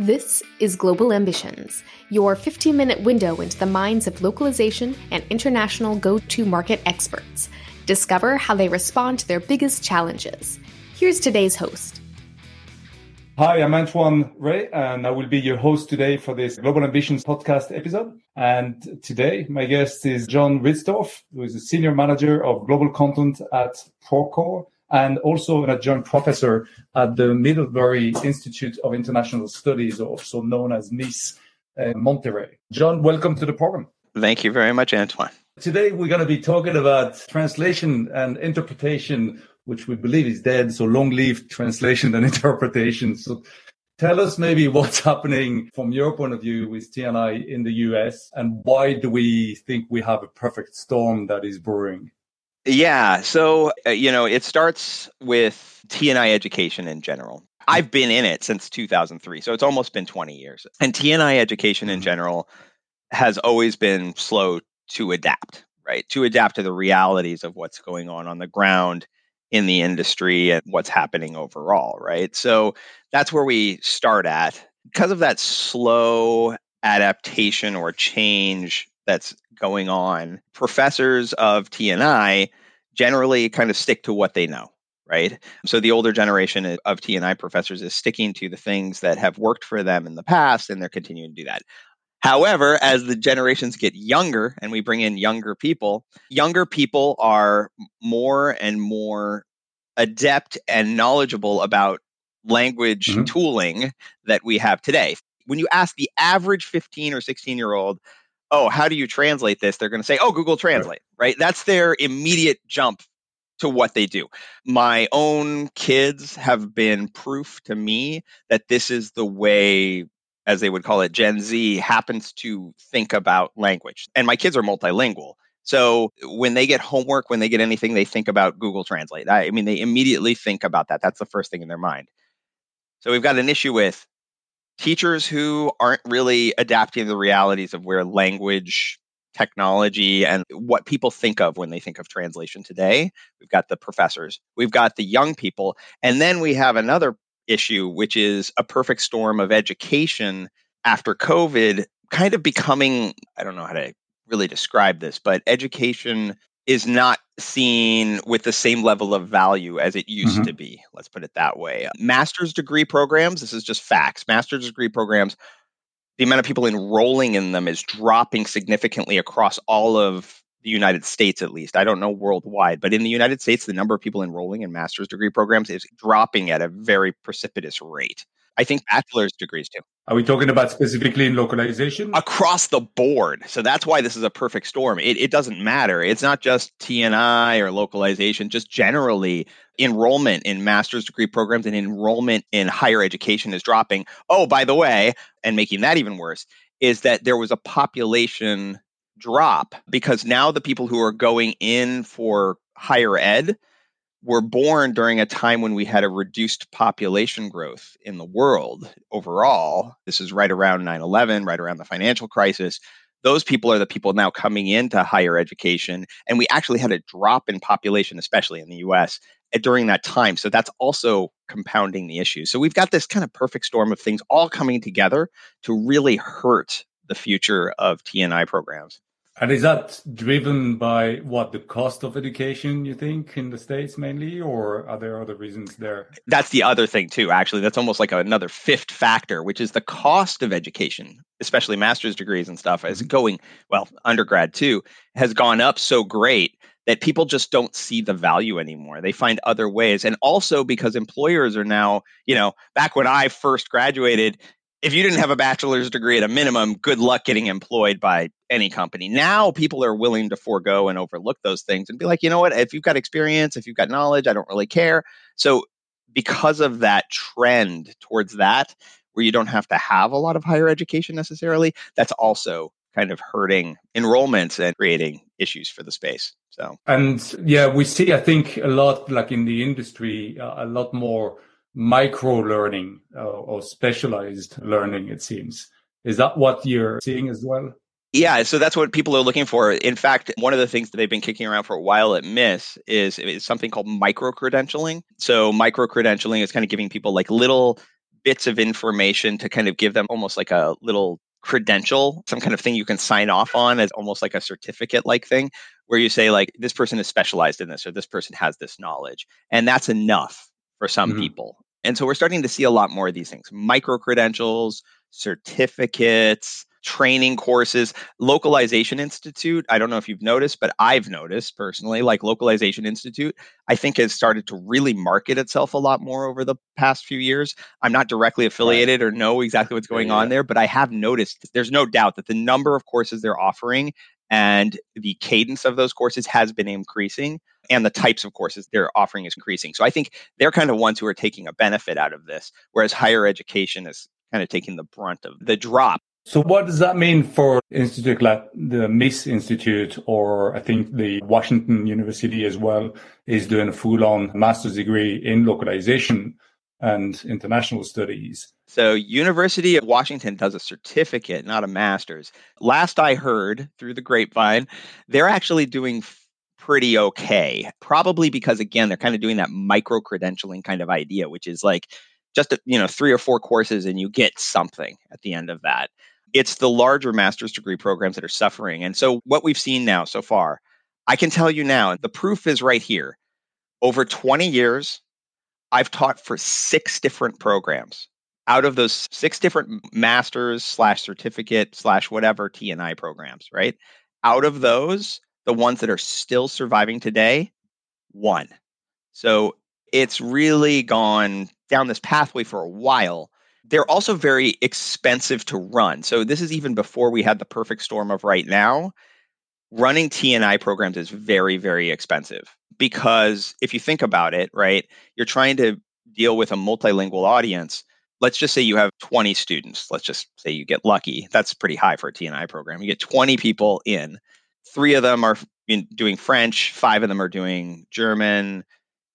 This is Global Ambitions, your 15 minute window into the minds of localization and international go to market experts. Discover how they respond to their biggest challenges. Here's today's host. Hi, I'm Antoine Rey, and I will be your host today for this Global Ambitions podcast episode. And today, my guest is John Ritzdorf, who is a senior manager of global content at Procore and also an adjunct professor at the Middlebury Institute of International Studies, also known as MIIS uh, Monterey. John, welcome to the program. Thank you very much, Antoine. Today, we're going to be talking about translation and interpretation, which we believe is dead. So long live translation and interpretation. So tell us maybe what's happening from your point of view with TNI in the US and why do we think we have a perfect storm that is brewing? Yeah. So, uh, you know, it starts with TNI education in general. I've been in it since 2003. So it's almost been 20 years. And TNI education in mm-hmm. general has always been slow to adapt, right? To adapt to the realities of what's going on on the ground in the industry and what's happening overall, right? So that's where we start at. Because of that slow adaptation or change that's going on, professors of TNI generally kind of stick to what they know, right? So the older generation of TNI professors is sticking to the things that have worked for them in the past and they're continuing to do that. However, as the generations get younger and we bring in younger people, younger people are more and more adept and knowledgeable about language mm-hmm. tooling that we have today. When you ask the average 15 or 16 year old oh, how do you translate this? They're going to say, oh, Google Translate, right. right? That's their immediate jump to what they do. My own kids have been proof to me that this is the way, as they would call it, Gen Z happens to think about language. And my kids are multilingual. So when they get homework, when they get anything, they think about Google Translate. I, I mean, they immediately think about that. That's the first thing in their mind. So we've got an issue with teachers who aren't really adapting to the realities of where language technology and what people think of when they think of translation today. We've got the professors, we've got the young people, and then we have another issue, which is a perfect storm of education after COVID kind of becoming, I don't know how to really describe this, but education is not seen with the same level of value as it used mm-hmm. to be. Let's put it that way. Master's degree programs, this is just facts. Master's degree programs, the amount of people enrolling in them is dropping significantly across all of the United States, at least. I don't know worldwide, but in the United States, the number of people enrolling in master's degree programs is dropping at a very precipitous rate. I think bachelor's degrees too. Are we talking about specifically in localization? Across the board. So that's why this is a perfect storm. It, it doesn't matter. It's not just TNI or localization, just generally enrollment in master's degree programs and enrollment in higher education is dropping. Oh, by the way, and making that even worse, is that there was a population drop because now the people who are going in for higher ed were born during a time when we had a reduced population growth in the world overall. This is right around 9 11, right around the financial crisis. Those people are the people now coming into higher education. And we actually had a drop in population, especially in the US, eh, during that time. So that's also compounding the issue. So we've got this kind of perfect storm of things all coming together to really hurt the future of TNI programs. And is that driven by what the cost of education you think in the states mainly, or are there other reasons there? That's the other thing too. Actually, that's almost like another fifth factor, which is the cost of education, especially master's degrees and stuff, is mm-hmm. going well. Undergrad too has gone up so great that people just don't see the value anymore. They find other ways, and also because employers are now, you know, back when I first graduated, if you didn't have a bachelor's degree at a minimum, good luck getting employed by any company. Now people are willing to forego and overlook those things and be like, you know what, if you've got experience, if you've got knowledge, I don't really care. So because of that trend towards that, where you don't have to have a lot of higher education necessarily, that's also kind of hurting enrollments and creating issues for the space. So, and yeah, we see, I think, a lot like in the industry, uh, a lot more micro learning uh, or specialized learning, it seems. Is that what you're seeing as well? Yeah, so that's what people are looking for. In fact, one of the things that they've been kicking around for a while at MIIS is, is something called micro credentialing. So, micro credentialing is kind of giving people like little bits of information to kind of give them almost like a little credential, some kind of thing you can sign off on as almost like a certificate like thing, where you say, like, this person is specialized in this or this person has this knowledge. And that's enough for some mm-hmm. people. And so we're starting to see a lot more of these things micro credentials, certificates, training courses. Localization Institute, I don't know if you've noticed, but I've noticed personally, like Localization Institute, I think has started to really market itself a lot more over the past few years. I'm not directly affiliated or know exactly what's going yeah, on there, but I have noticed there's no doubt that the number of courses they're offering and the cadence of those courses has been increasing and the types of courses they're offering is increasing. So I think they're kind of ones who are taking a benefit out of this, whereas higher education is kind of taking the brunt of the drop so what does that mean for institute like the MIIS Institute or I think the Washington University as well is doing a full on master's degree in localization and international studies. So University of Washington does a certificate, not a master's. Last I heard through the grapevine, they're actually doing pretty okay. Probably because again, they're kind of doing that micro credentialing kind of idea, which is like just a, you know three or four courses and you get something at the end of that it's the larger master's degree programs that are suffering. And so, what we've seen now so far, I can tell you now, the proof is right here. Over 20 years, I've taught for six different programs. Out of those six different masters slash certificate slash whatever TNI programs, right? Out of those, the ones that are still surviving today, one. So it's really gone down this pathway for a while they're also very expensive to run. So this is even before we had the perfect storm of right now. Running TNI programs is very, very expensive because if you think about it, right, you're trying to deal with a multilingual audience. Let's just say you have 20 students. Let's just say you get lucky. That's pretty high for a TNI program. You get 20 people in. Three of them are doing French, five of them are doing German,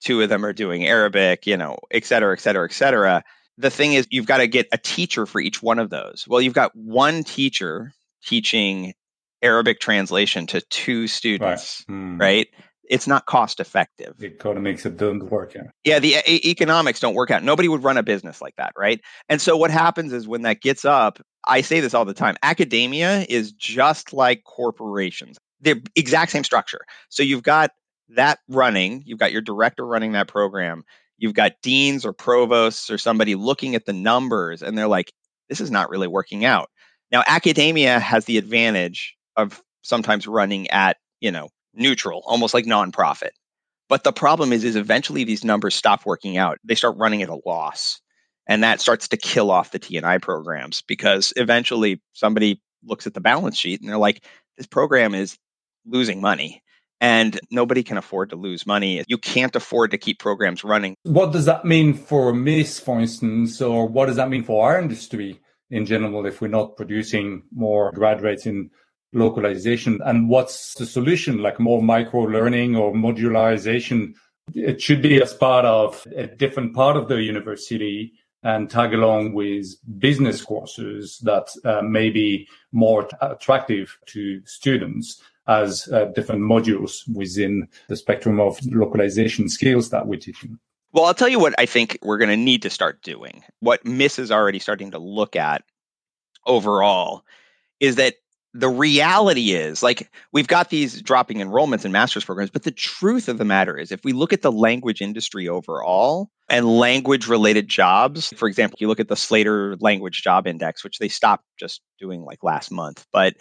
two of them are doing Arabic, you know, et cetera, et cetera, et cetera the thing is you've got to get a teacher for each one of those. Well, you've got one teacher teaching Arabic translation to two students, right? Hmm. right? It's not cost effective. The economics it doesn't work. Yeah, yeah the e- economics don't work out. Nobody would run a business like that, right? And so what happens is when that gets up, I say this all the time academia is just like corporations, They're exact same structure. So you've got that running, you've got your director running that program you've got deans or provosts or somebody looking at the numbers and they're like, this is not really working out. Now, academia has the advantage of sometimes running at, you know, neutral, almost like nonprofit. But the problem is, is eventually these numbers stop working out. They start running at a loss. And that starts to kill off the TNI programs because eventually somebody looks at the balance sheet and they're like, this program is losing money and nobody can afford to lose money. You can't afford to keep programs running. What does that mean for MIIS, for instance, or what does that mean for our industry in general if we're not producing more graduates in localization? And what's the solution, like more micro learning or modularization? It should be as part of a different part of the university and tag along with business courses that uh, may be more attractive to students as uh, different modules within the spectrum of localization skills that we're teaching. Well, I'll tell you what I think we're going to need to start doing. What MIIS is already starting to look at overall is that the reality is like we've got these dropping enrollments in master's programs, but the truth of the matter is if we look at the language industry overall and language related jobs, for example, you look at the Slator language job index, which they stopped just doing like last month, but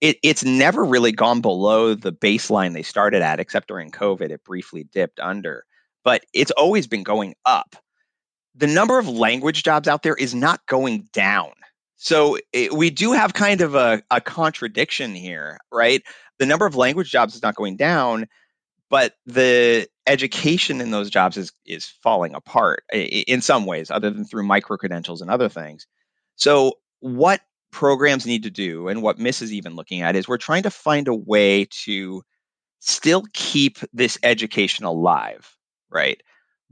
it, it's never really gone below the baseline they started at, except during COVID, it briefly dipped under. But it's always been going up. The number of language jobs out there is not going down. So it, we do have kind of a, a contradiction here, right? The number of language jobs is not going down, but the education in those jobs is is falling apart in some ways, other than through micro credentials and other things. So what programs need to do and what MIIS is even looking at is we're trying to find a way to still keep this education alive, right?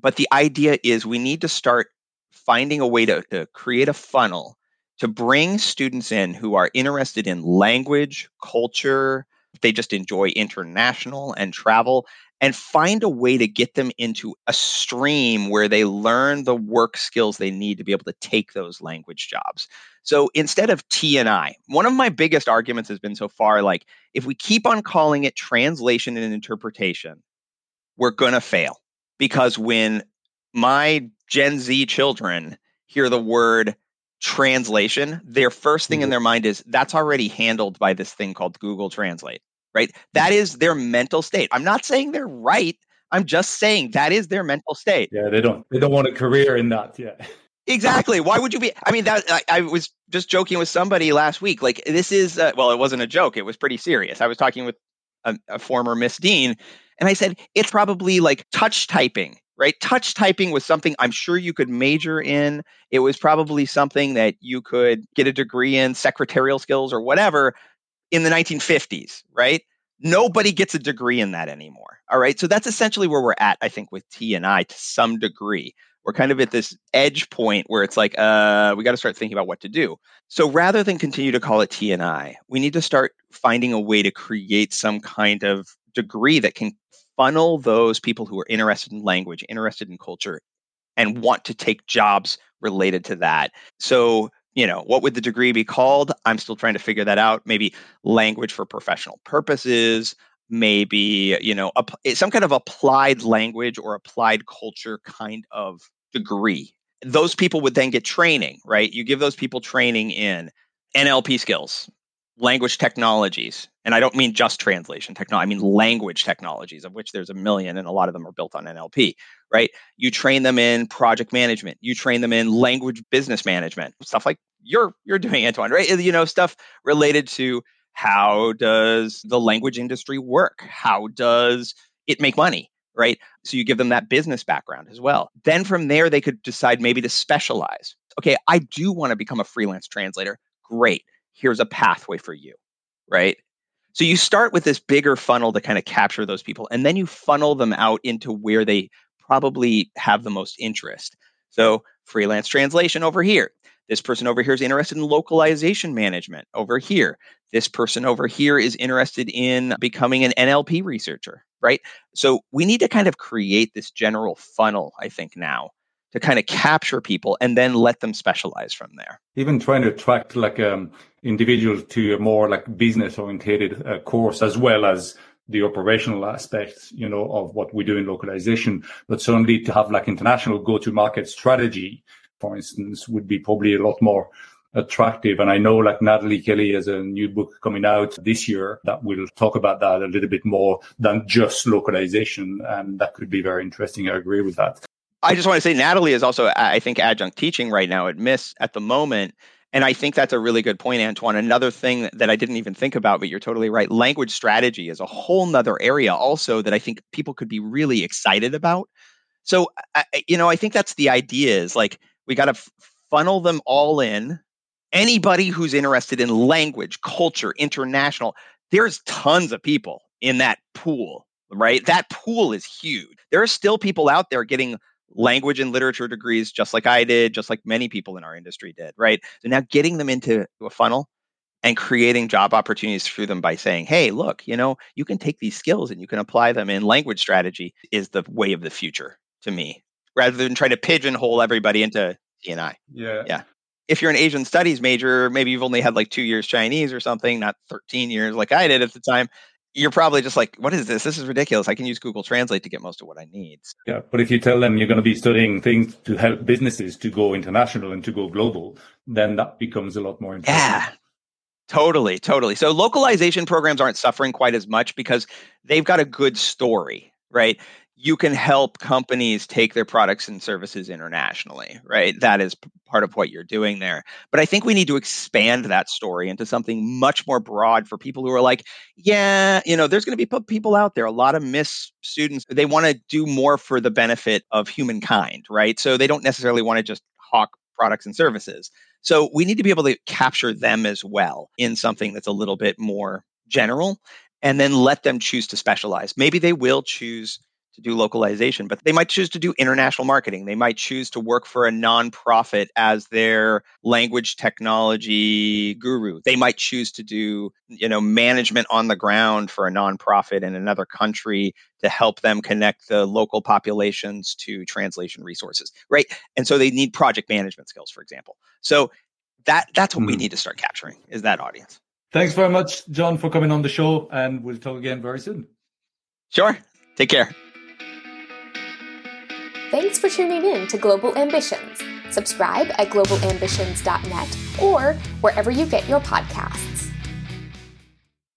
But the idea is we need to start finding a way to, to create a funnel to bring students in who are interested in language, culture, they just enjoy international and travel, and find a way to get them into a stream where they learn the work skills they need to be able to take those language jobs. So instead of T and I, one of my biggest arguments has been so far like if we keep on calling it translation and interpretation, we're going to fail because when my Gen Z children hear the word translation, their first thing in mm-hmm. their mind is that's already handled by this thing called Google Translate right? That is their mental state. I'm not saying they're right. I'm just saying that is their mental state. Yeah, they don't they don't want a career in that. Yeah. Exactly. Why would you be? I mean, that I, I was just joking with somebody last week. Like this is uh, well, it wasn't a joke. It was pretty serious. I was talking with a, a former MIIS Dean, and I said it's probably like touch typing right? Touch typing was something I'm sure you could major in. It was probably something that you could get a degree in, secretarial skills or whatever in the 1950s, right? Nobody gets a degree in that anymore. All right. So that's essentially where we're at, I think, with T and I to some degree. We're kind of at this edge point where it's like, uh, we got to start thinking about what to do. So rather than continue to call it T and I, we need to start finding a way to create some kind of degree that can funnel those people who are interested in language, interested in culture, and want to take jobs related to that. So you know, what would the degree be called? I'm still trying to figure that out. Maybe language for professional purposes, maybe, you know, eh, some kind of applied language or applied culture kind of degree. Those people would then get training, right? You give those people training in NLP skills, language technologies, and I don't mean just translation technology, I mean language technologies, of which there's a million, and a lot of them are built on NLP, right? You train them in project management, you train them in language business management, stuff like you're you're doing, Antoine, right? You know, stuff related to how does the language industry work? How does it make money? Right. So you give them that business background as well. Then from there, they could decide maybe to specialize. Okay, I do want to become a freelance translator. Great here's a pathway for you, right? So you start with this bigger funnel to kind of capture those people, and then you funnel them out into where they probably have the most interest. So freelance translation over here. This person over here is interested in localization management over here. This person over here is interested in becoming an NLP researcher, right? So we need to kind of create this general funnel, I think, now to kind of capture people and then let them specialize from there. Even trying to attract like um, individuals to a more like business oriented uh, course as well as the operational aspects, you know, of what we do in localization, but certainly to have like international go-to-market strategy, for instance, would be probably a lot more attractive. And I know like Nataly Kelly has a new book coming out this year that will talk about that a little bit more than just localization. And that could be very interesting. I agree with that. I just want to say Nataly is also, I think, adjunct teaching right now at MIIS at the moment. And I think that's a really good point, Antoine. Another thing that I didn't even think about, but you're totally right. Language strategy is a whole nother area also that I think people could be really excited about. So, I, you know, I think that's the idea is like we got to f- funnel them all in. Anybody who's interested in language, culture, international, there's tons of people in that pool, right? That pool is huge. There are still people out there getting language and literature degrees, just like I did, just like many people in our industry did, right? So now getting them into a funnel and creating job opportunities through them by saying, hey, look, you know, you can take these skills and you can apply them in language strategy is the way of the future to me, rather than trying to pigeonhole everybody into TNI. Yeah. Yeah. If you're an Asian studies major, maybe you've only had like two years Chinese or something, not 13 years like I did at the time you're probably just like, what is this? This is ridiculous. I can use Google Translate to get most of what I need. Yeah. But if you tell them you're going to be studying things to help businesses to go international and to go global, then that becomes a lot more interesting. Yeah. Totally, totally. So localization programs aren't suffering quite as much because they've got a good story, right? You can help companies take their products and services internationally, right? That is part of what you're doing there. But I think we need to expand that story into something much more broad for people who are like, yeah, you know, there's going to be people out there, a lot of MIIS students, they want to do more for the benefit of humankind, right? So they don't necessarily want to just hawk products and services. So we need to be able to capture them as well in something that's a little bit more general and then let them choose to specialize. Maybe they will choose to do localization, but they might choose to do international marketing. They might choose to work for a nonprofit as their language technology guru. They might choose to do, you know, management on the ground for a nonprofit in another country to help them connect the local populations to translation resources, right? And so they need project management skills, for example. So that that's what mm. we hmm. need to start capturing is that audience. Thanks very much, John, for coming on the show, and we'll talk again very soon. Sure. Take care. Thanks for tuning in to Global Ambitions. Subscribe at globalambitions.net or wherever you get your podcasts.